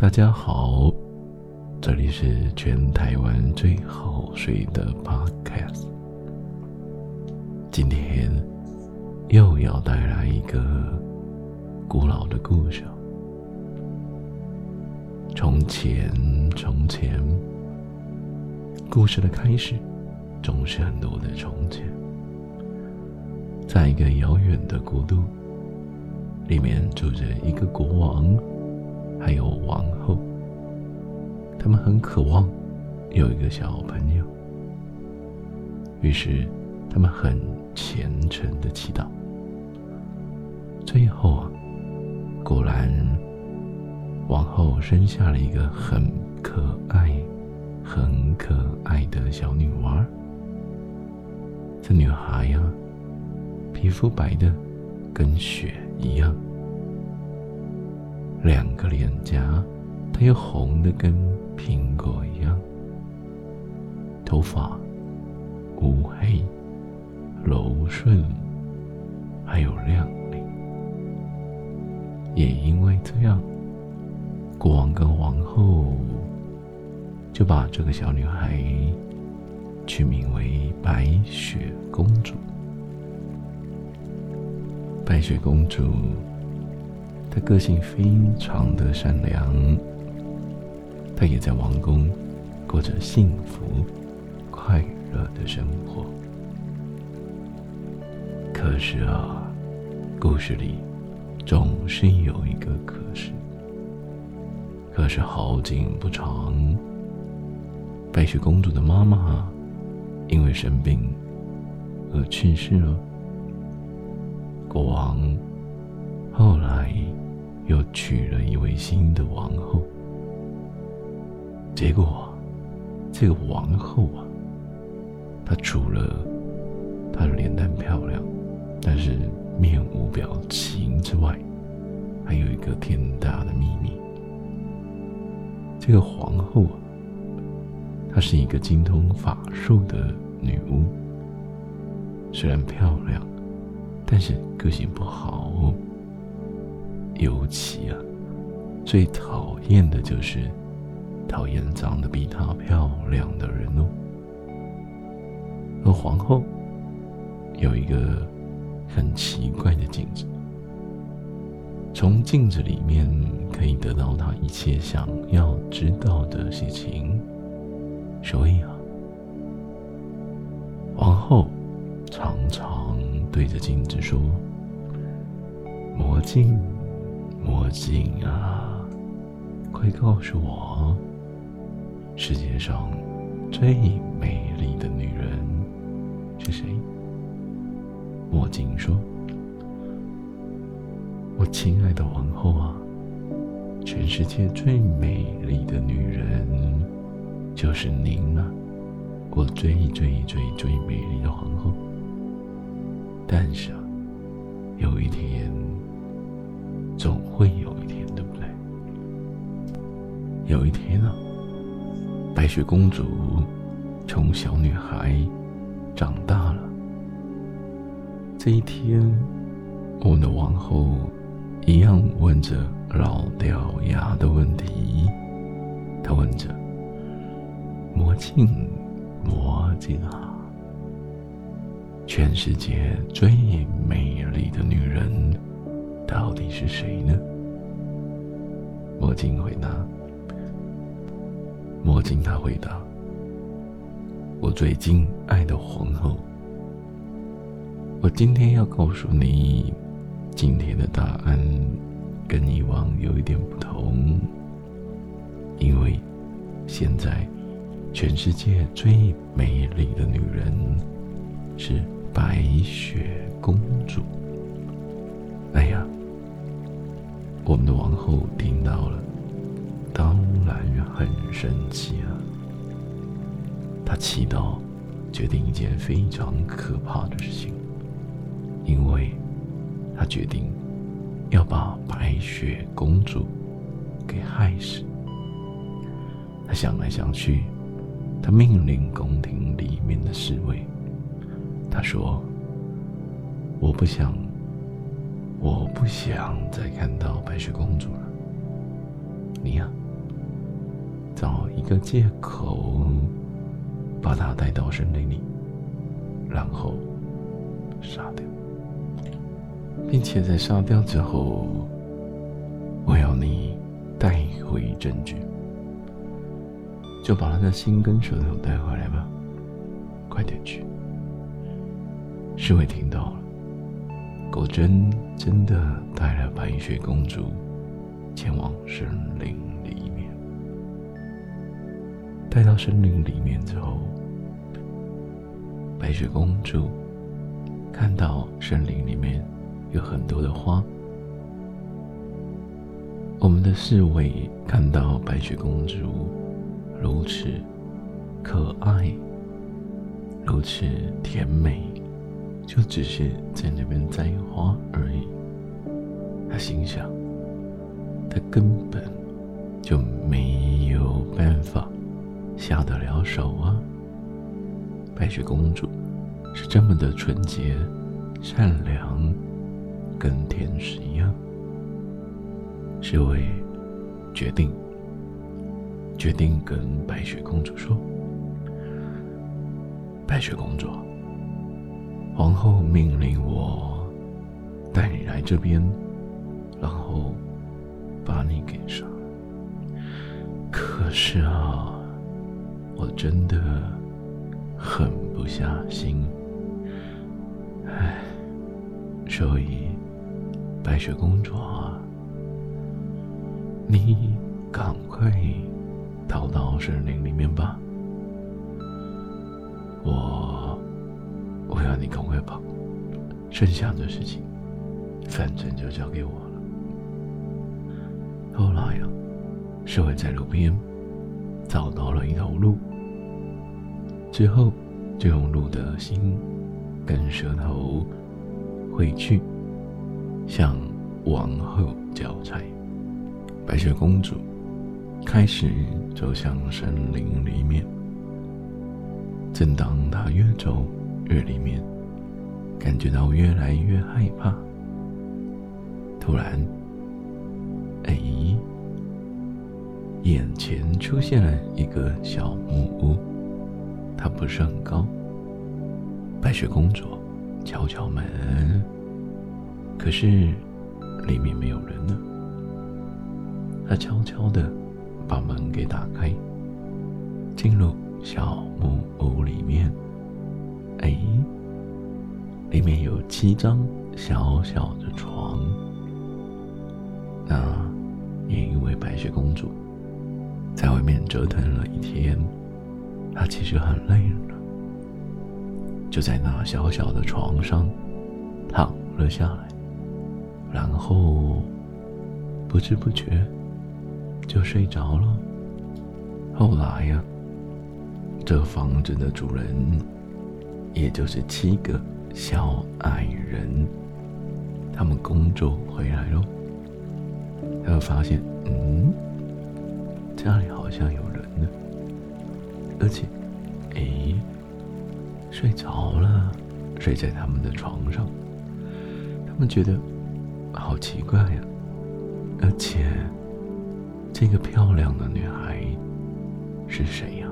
大家好，这里是全台湾最好睡的 Podcast。今天又要带来一个古老的故事。从前，从前，故事的开始总是很多的从前。在一个遥远的国度，里面住着一个国王。还有王后，他们很渴望有一个小朋友，于是他们很虔诚的祈祷。最后啊，果然，王后生下了一个很可爱、很可爱的小女娃。这女孩呀，皮肤白的跟雪一样。两个脸颊，它又红的跟苹果一样。头发乌黑、柔顺，还有亮丽。也因为这样，国王跟王后就把这个小女孩取名为白雪公主。白雪公主。她个性非常的善良，她也在王宫过着幸福、快乐的生活。可是啊，故事里总是有一个可是。可是好景不长，白雪公主的妈妈因为生病而去世了。国王后来。又娶了一位新的王后，结果，这个王后啊，她除了她的脸蛋漂亮，但是面无表情之外，还有一个天大的秘密。这个皇后啊，她是一个精通法术的女巫，虽然漂亮，但是个性不好。尤其啊，最讨厌的就是讨厌长得比她漂亮的人哦。而皇后有一个很奇怪的镜子，从镜子里面可以得到她一切想要知道的事情，所以啊，皇后常常对着镜子说：“魔镜。”魔镜啊，快告诉我，世界上最美丽的女人是谁？墨镜说：“我亲爱的王后啊，全世界最美丽的女人就是您了，我最最最最美丽的皇后。但是啊，有一天。”总会有一天，对不对？有一天啊，白雪公主从小女孩长大了。这一天，我们的王后一样问着老掉牙的问题。她问着：“魔镜，魔镜啊，全世界最美丽的女人。”到底是谁呢？魔镜回答：“魔镜，他回答，我最敬爱的皇后。我今天要告诉你，今天的答案跟以往有一点不同，因为现在全世界最美丽的女人是白雪公主。哎呀！”我们的王后听到了，当然很生气啊。她气到决定一件非常可怕的事情，因为她决定要把白雪公主给害死。她想来想去，她命令宫廷里面的侍卫，她说：“我不想。”我不想再看到白雪公主了。你呀，找一个借口，把他带到森林里，然后杀掉，并且在杀掉之后，我要你带回证据，就把她的心跟舌头带回来吧，快点去。侍卫听到了，果真真的带了白雪公主前往森林里面。带到森林里面之后，白雪公主看到森林里面有很多的花。我们的侍卫看到白雪公主如此可爱、如此甜美。就只是在那边栽花而已。他心想，他根本就没有办法下得了手啊。白雪公主是这么的纯洁、善良，跟天使一样。侍卫决定，决定跟白雪公主说：“白雪公主。”皇后命令我带你来这边，然后把你给杀。可是啊，我真的狠不下心。唉，所以白雪公主啊，你赶快逃到森林里面吧。我。我要你赶快跑，剩下的事情，反正就交给我了。后来呀，侍卫在路边找到了一头鹿，之后就用鹿的心跟舌头汇去向王后交差。白雪公主开始走向森林里面，正当她越走，日里面，感觉到越来越害怕。突然，哎，眼前出现了一个小木屋，它不是很高。白雪公主敲敲门，可是里面没有人呢。她悄悄的把门给打开，进入小木屋里面。哎，里面有七张小小的床。那也因为白雪公主在外面折腾了一天，她其实很累了，就在那小小的床上躺了下来，然后不知不觉就睡着了。后来呀，这房子的主人。也就是七个小矮人，他们工作回来喽。他们发现，嗯，家里好像有人呢，而且，哎，睡着了，睡在他们的床上。他们觉得好奇怪呀，而且，这个漂亮的女孩是谁呀？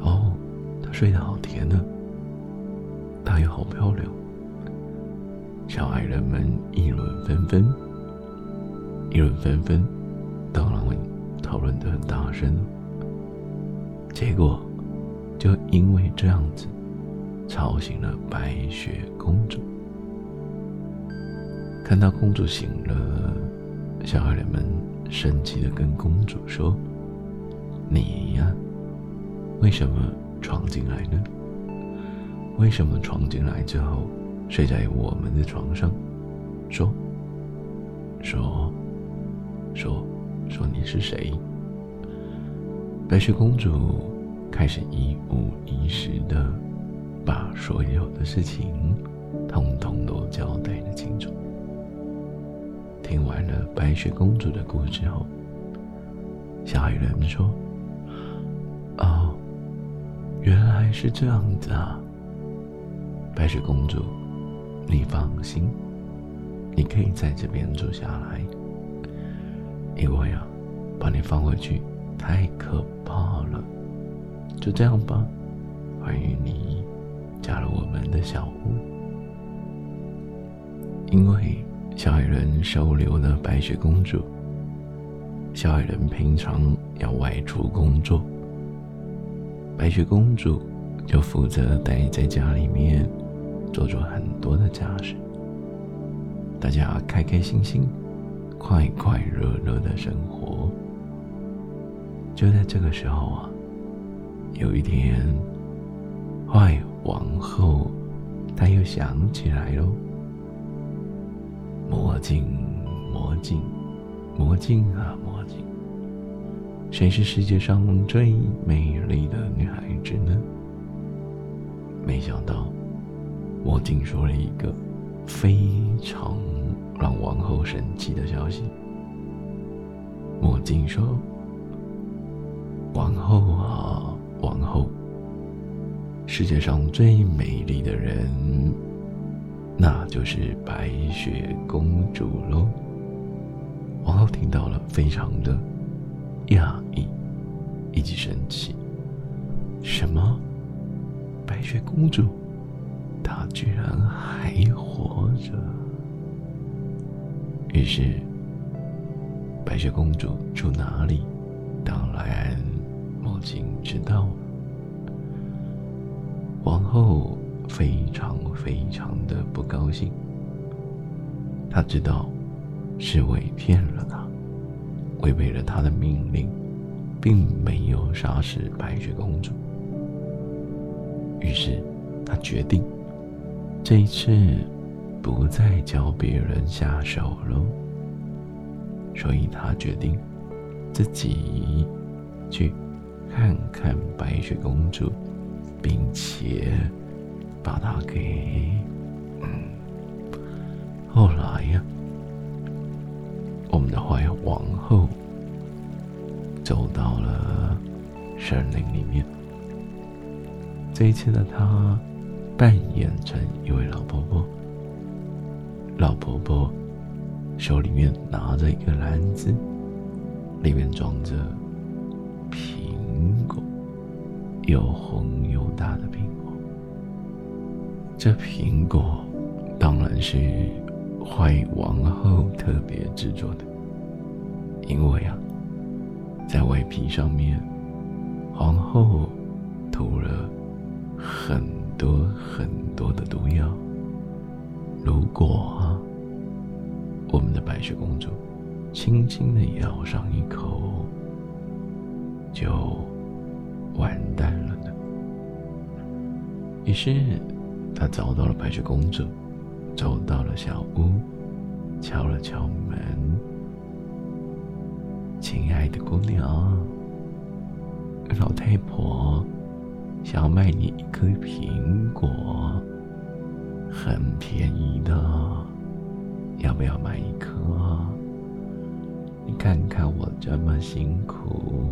哦，她睡得好甜呢。她也好漂亮，小矮人们议论纷纷，议论纷纷，当然会讨论的很大声。结果，就因为这样子，吵醒了白雪公主。看到公主醒了，小矮人们生气的跟公主说：“你呀，为什么闯进来呢？”为什么闯进来之后，睡在我们的床上？说，说，说，说你是谁？白雪公主开始一五一十的把所有的事情通通都交代了清楚。听完了白雪公主的故事后，小矮人说：“哦，原来是这样子啊。”白雪公主，你放心，你可以在这边住下来，因为啊，把你放回去太可怕了。就这样吧，欢迎你加入我们的小屋。因为小矮人收留了白雪公主，小矮人平常要外出工作，白雪公主就负责待在家里面，做做很多的家事。大家开开心心、快快乐乐的生活。就在这个时候啊，有一天，坏王后她又想起来喽。魔镜，魔镜，魔镜啊，魔镜，谁是世界上最美丽的女孩子呢？没想到，魔镜说了一个非常。让王后生气的消息。墨镜说：“王后啊，王后，世界上最美丽的人，那就是白雪公主喽。”王后听到了，非常的讶异以及生气。什么？白雪公主？她居然还活着？于是，白雪公主住哪里？当然，母亲知道了。王后非常非常的不高兴。她知道侍卫骗了她，违背了他的命令，并没有杀死白雪公主。于是，他决定这一次。不再教别人下手喽，所以他决定自己去看看白雪公主，并且把她给……嗯，后来呀，我们的坏皇后走到了森林里面。这一次的她扮演成一位老婆婆。老婆婆手里面拿着一个篮子，里面装着苹果，又红又大的苹果。这苹果当然是坏王后特别制作的，因为啊，在外皮上面，皇后涂了很多很多的毒药。如果，我们的白雪公主轻轻的咬上一口，就完蛋了呢。于是，她找到了白雪公主，走到了小屋，敲了敲门：“亲爱的姑娘，老太婆想要卖你一颗苹果。”很便宜的，要不要买一颗？你看看我这么辛苦，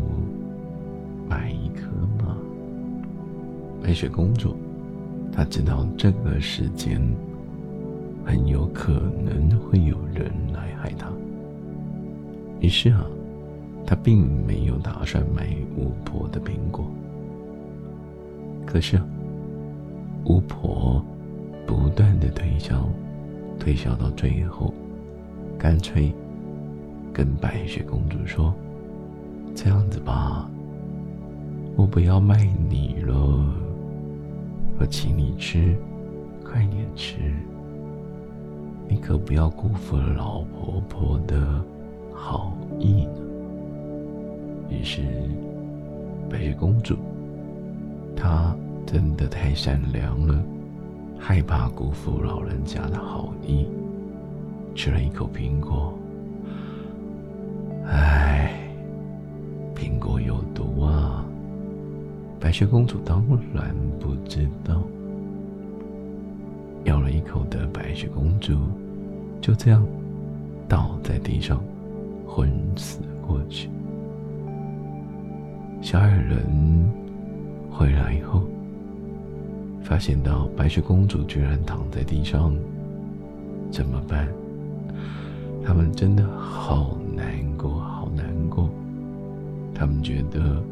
买一颗嘛。白雪公主，她知道这个时间很有可能会有人来害她，于是啊，她并没有打算买巫婆的苹果。可是，巫婆。不断的推销，推销到最后，干脆跟白雪公主说：“这样子吧，我不要卖你了，我请你吃，快点吃。你可不要辜负了老婆婆的好意呢。”于是，白雪公主，她真的太善良了。害怕辜负老人家的好意，吃了一口苹果。唉，苹果有毒啊！白雪公主当然不知道。咬了一口的白雪公主就这样倒在地上，昏死过去。小矮人回来以后。发现到白雪公主居然躺在地上，怎么办？他们真的好难过，好难过。他们觉得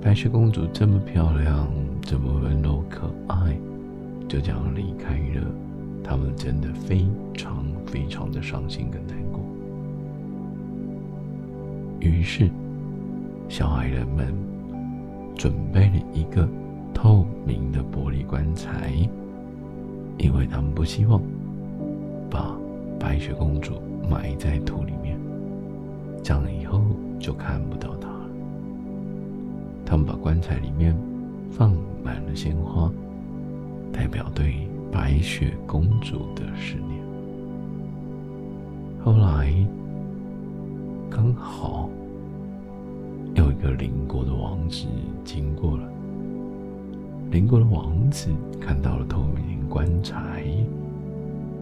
白雪公主这么漂亮，这么温柔可爱，就这样离开了，他们真的非常非常的伤心跟难过。于是，小矮人们准备了一个透明的玻璃棺材，因为他们不希望把白雪公主埋在土里面，这样以后就看不到她了。他们把棺材里面放满了鲜花，代表对白雪公主的思念。后来。刚好有一个邻国的王子经过了，邻国的王子看到了透明棺材，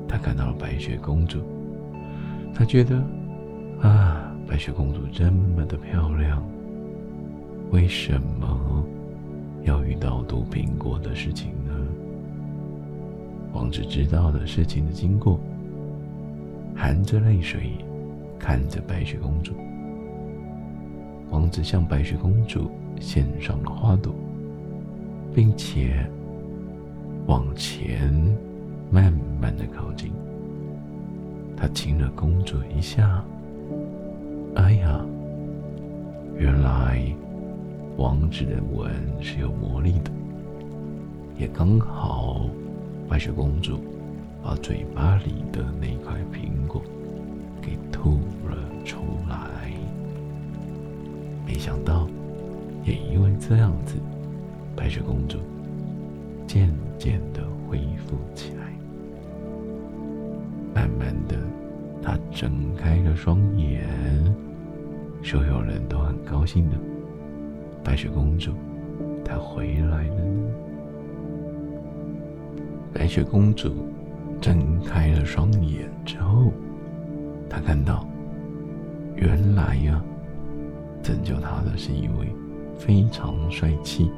他看到了白雪公主，他觉得啊，白雪公主这么的漂亮，为什么要遇到毒苹果的事情呢？王子知道了事情的经过，含着泪水。看着白雪公主，王子向白雪公主献上了花朵，并且往前慢慢的靠近。他亲了公主一下。哎呀，原来王子的吻是有魔力的，也刚好白雪公主把嘴巴里的那块苹果。给吐了出来，没想到，也因为这样子，白雪公主渐渐的恢复起来。慢慢的，她睁开了双眼，所有人都很高兴的，白雪公主她回来了呢。白雪公主睁开了双眼之后。她看到，原来呀，拯救他的是一位非常帅气、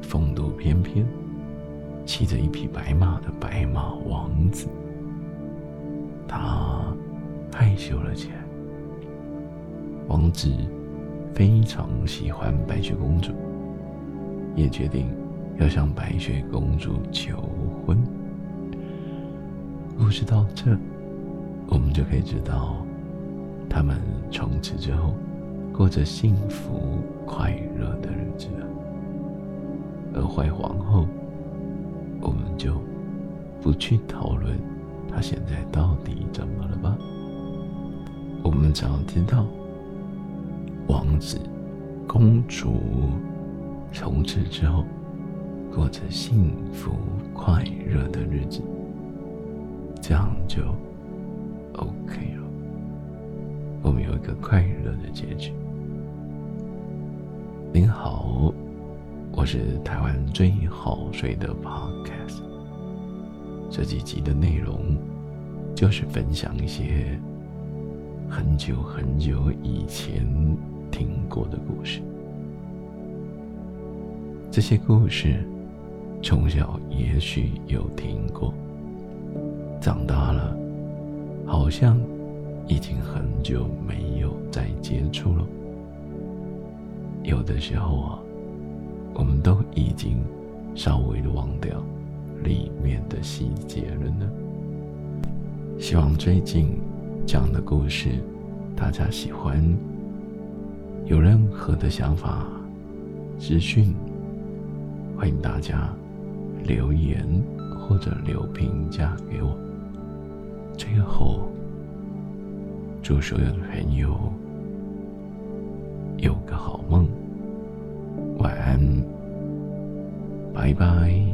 风度翩翩、骑着一匹白马的白马王子。他害羞了起来。王子非常喜欢白雪公主，也决定要向白雪公主求婚。故事到这。我们就可以知道，他们从此之后过着幸福快乐的日子。而坏皇后，我们就不去讨论她现在到底怎么了吧。我们只要知道，王子、公主从此之后过着幸福快乐的日子，这样就。OK，我们有一个快乐的结局。您好，我是台湾最好睡的 Podcast。这几集的内容就是分享一些很久很久以前听过的故事。这些故事从小也许有听过，长大了。好像已经很久没有再接触了。有的时候啊，我们都已经稍微的忘掉里面的细节了呢。希望最近讲的故事大家喜欢。有任何的想法、资讯，欢迎大家留言或者留评价给我。最后，祝所有的朋友有个好梦，晚安，拜拜。